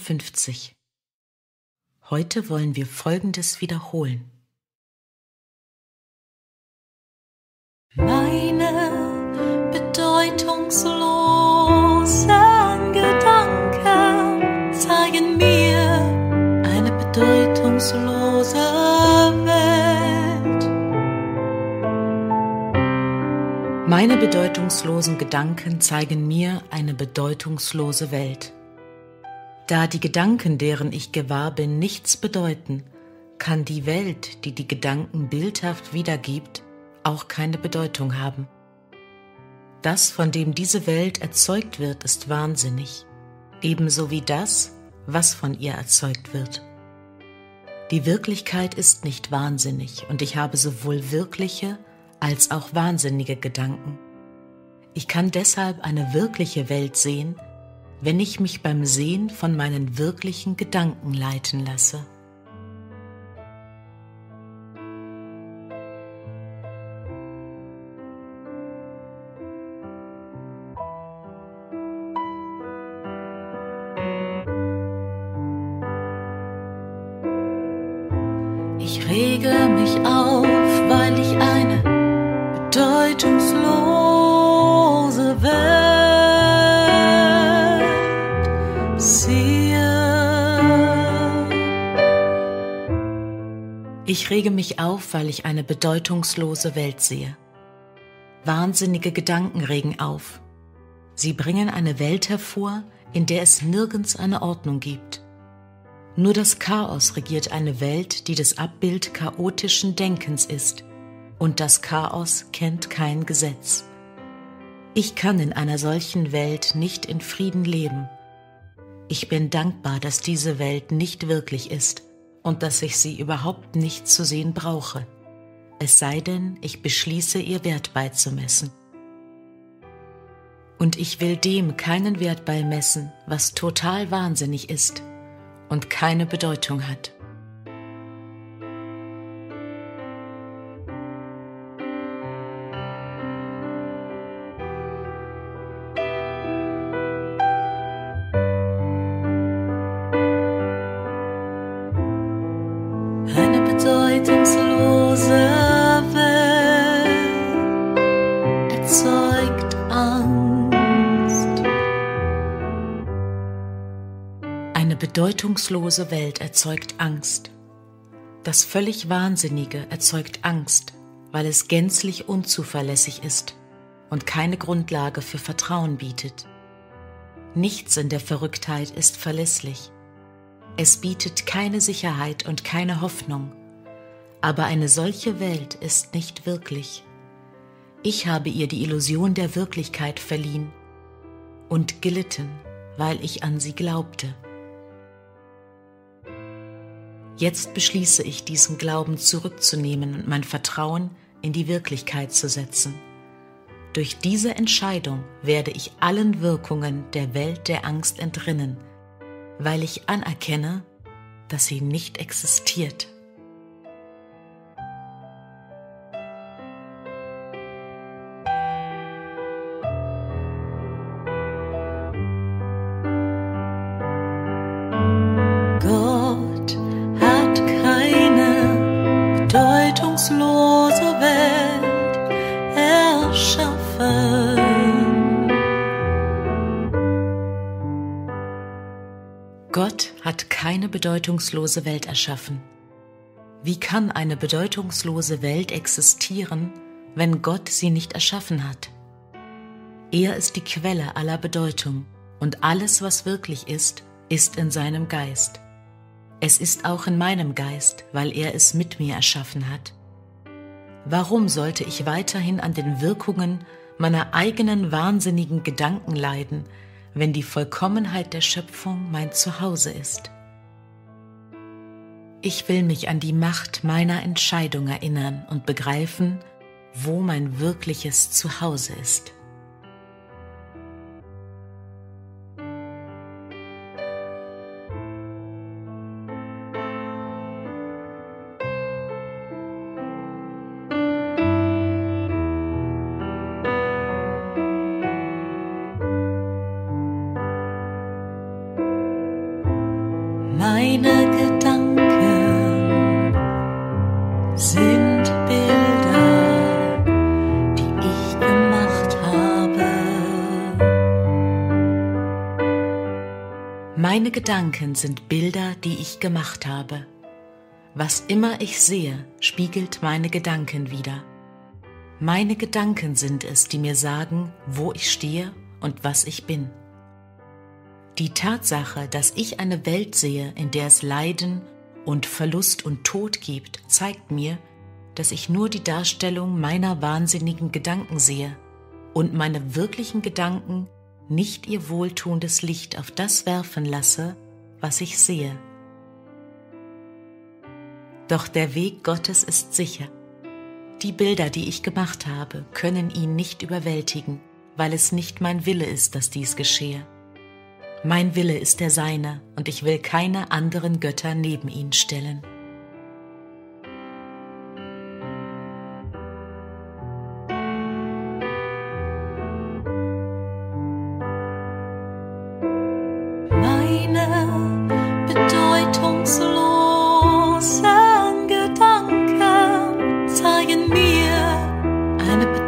50. Heute wollen wir Folgendes wiederholen. Meine bedeutungslosen Gedanken zeigen mir eine bedeutungslose Welt. Meine bedeutungslosen Gedanken zeigen mir eine bedeutungslose Welt. Da die Gedanken, deren ich gewahr bin, nichts bedeuten, kann die Welt, die die Gedanken bildhaft wiedergibt, auch keine Bedeutung haben. Das, von dem diese Welt erzeugt wird, ist wahnsinnig, ebenso wie das, was von ihr erzeugt wird. Die Wirklichkeit ist nicht wahnsinnig und ich habe sowohl wirkliche als auch wahnsinnige Gedanken. Ich kann deshalb eine wirkliche Welt sehen, wenn ich mich beim Sehen von meinen wirklichen Gedanken leiten lasse. Ich rege mich auf, Ich rege mich auf, weil ich eine bedeutungslose Welt sehe. Wahnsinnige Gedanken regen auf. Sie bringen eine Welt hervor, in der es nirgends eine Ordnung gibt. Nur das Chaos regiert eine Welt, die das Abbild chaotischen Denkens ist, und das Chaos kennt kein Gesetz. Ich kann in einer solchen Welt nicht in Frieden leben. Ich bin dankbar, dass diese Welt nicht wirklich ist und dass ich sie überhaupt nicht zu sehen brauche, es sei denn, ich beschließe ihr Wert beizumessen. Und ich will dem keinen Wert beimessen, was total wahnsinnig ist und keine Bedeutung hat. Bedeutungslose Welt erzeugt Angst. Eine bedeutungslose Welt erzeugt Angst. Das völlig Wahnsinnige erzeugt Angst, weil es gänzlich unzuverlässig ist und keine Grundlage für Vertrauen bietet. Nichts in der Verrücktheit ist verlässlich. Es bietet keine Sicherheit und keine Hoffnung. Aber eine solche Welt ist nicht wirklich. Ich habe ihr die Illusion der Wirklichkeit verliehen und gelitten, weil ich an sie glaubte. Jetzt beschließe ich, diesen Glauben zurückzunehmen und mein Vertrauen in die Wirklichkeit zu setzen. Durch diese Entscheidung werde ich allen Wirkungen der Welt der Angst entrinnen, weil ich anerkenne, dass sie nicht existiert. Gott hat keine bedeutungslose Welt erschaffen. Wie kann eine bedeutungslose Welt existieren, wenn Gott sie nicht erschaffen hat? Er ist die Quelle aller Bedeutung und alles, was wirklich ist, ist in seinem Geist. Es ist auch in meinem Geist, weil er es mit mir erschaffen hat. Warum sollte ich weiterhin an den Wirkungen meiner eigenen wahnsinnigen Gedanken leiden, wenn die Vollkommenheit der Schöpfung mein Zuhause ist? Ich will mich an die Macht meiner Entscheidung erinnern und begreifen, wo mein wirkliches Zuhause ist. Meine Gedanken sind Bilder, die ich gemacht habe. Was immer ich sehe, spiegelt meine Gedanken wider. Meine Gedanken sind es, die mir sagen, wo ich stehe und was ich bin. Die Tatsache, dass ich eine Welt sehe, in der es Leiden und Verlust und Tod gibt, zeigt mir, dass ich nur die Darstellung meiner wahnsinnigen Gedanken sehe und meine wirklichen Gedanken nicht ihr wohltuendes Licht auf das werfen lasse, was ich sehe. Doch der Weg Gottes ist sicher. Die Bilder, die ich gemacht habe, können ihn nicht überwältigen, weil es nicht mein Wille ist, dass dies geschehe. Mein Wille ist der seine, und ich will keine anderen Götter neben ihn stellen.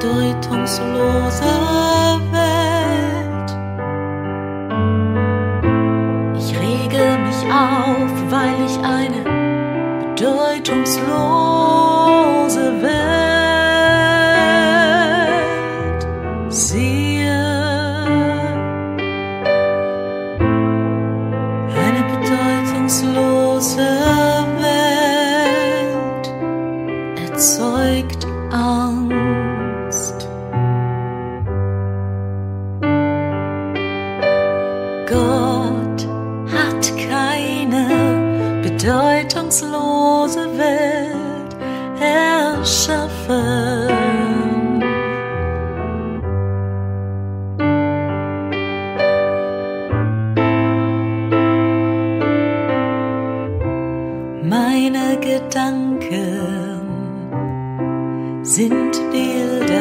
Bedeutungslose Welt. Ich rege mich auf, weil ich eine bedeutungslose bedeutungslose Welt erschaffen. Meine Gedanken sind Bilder,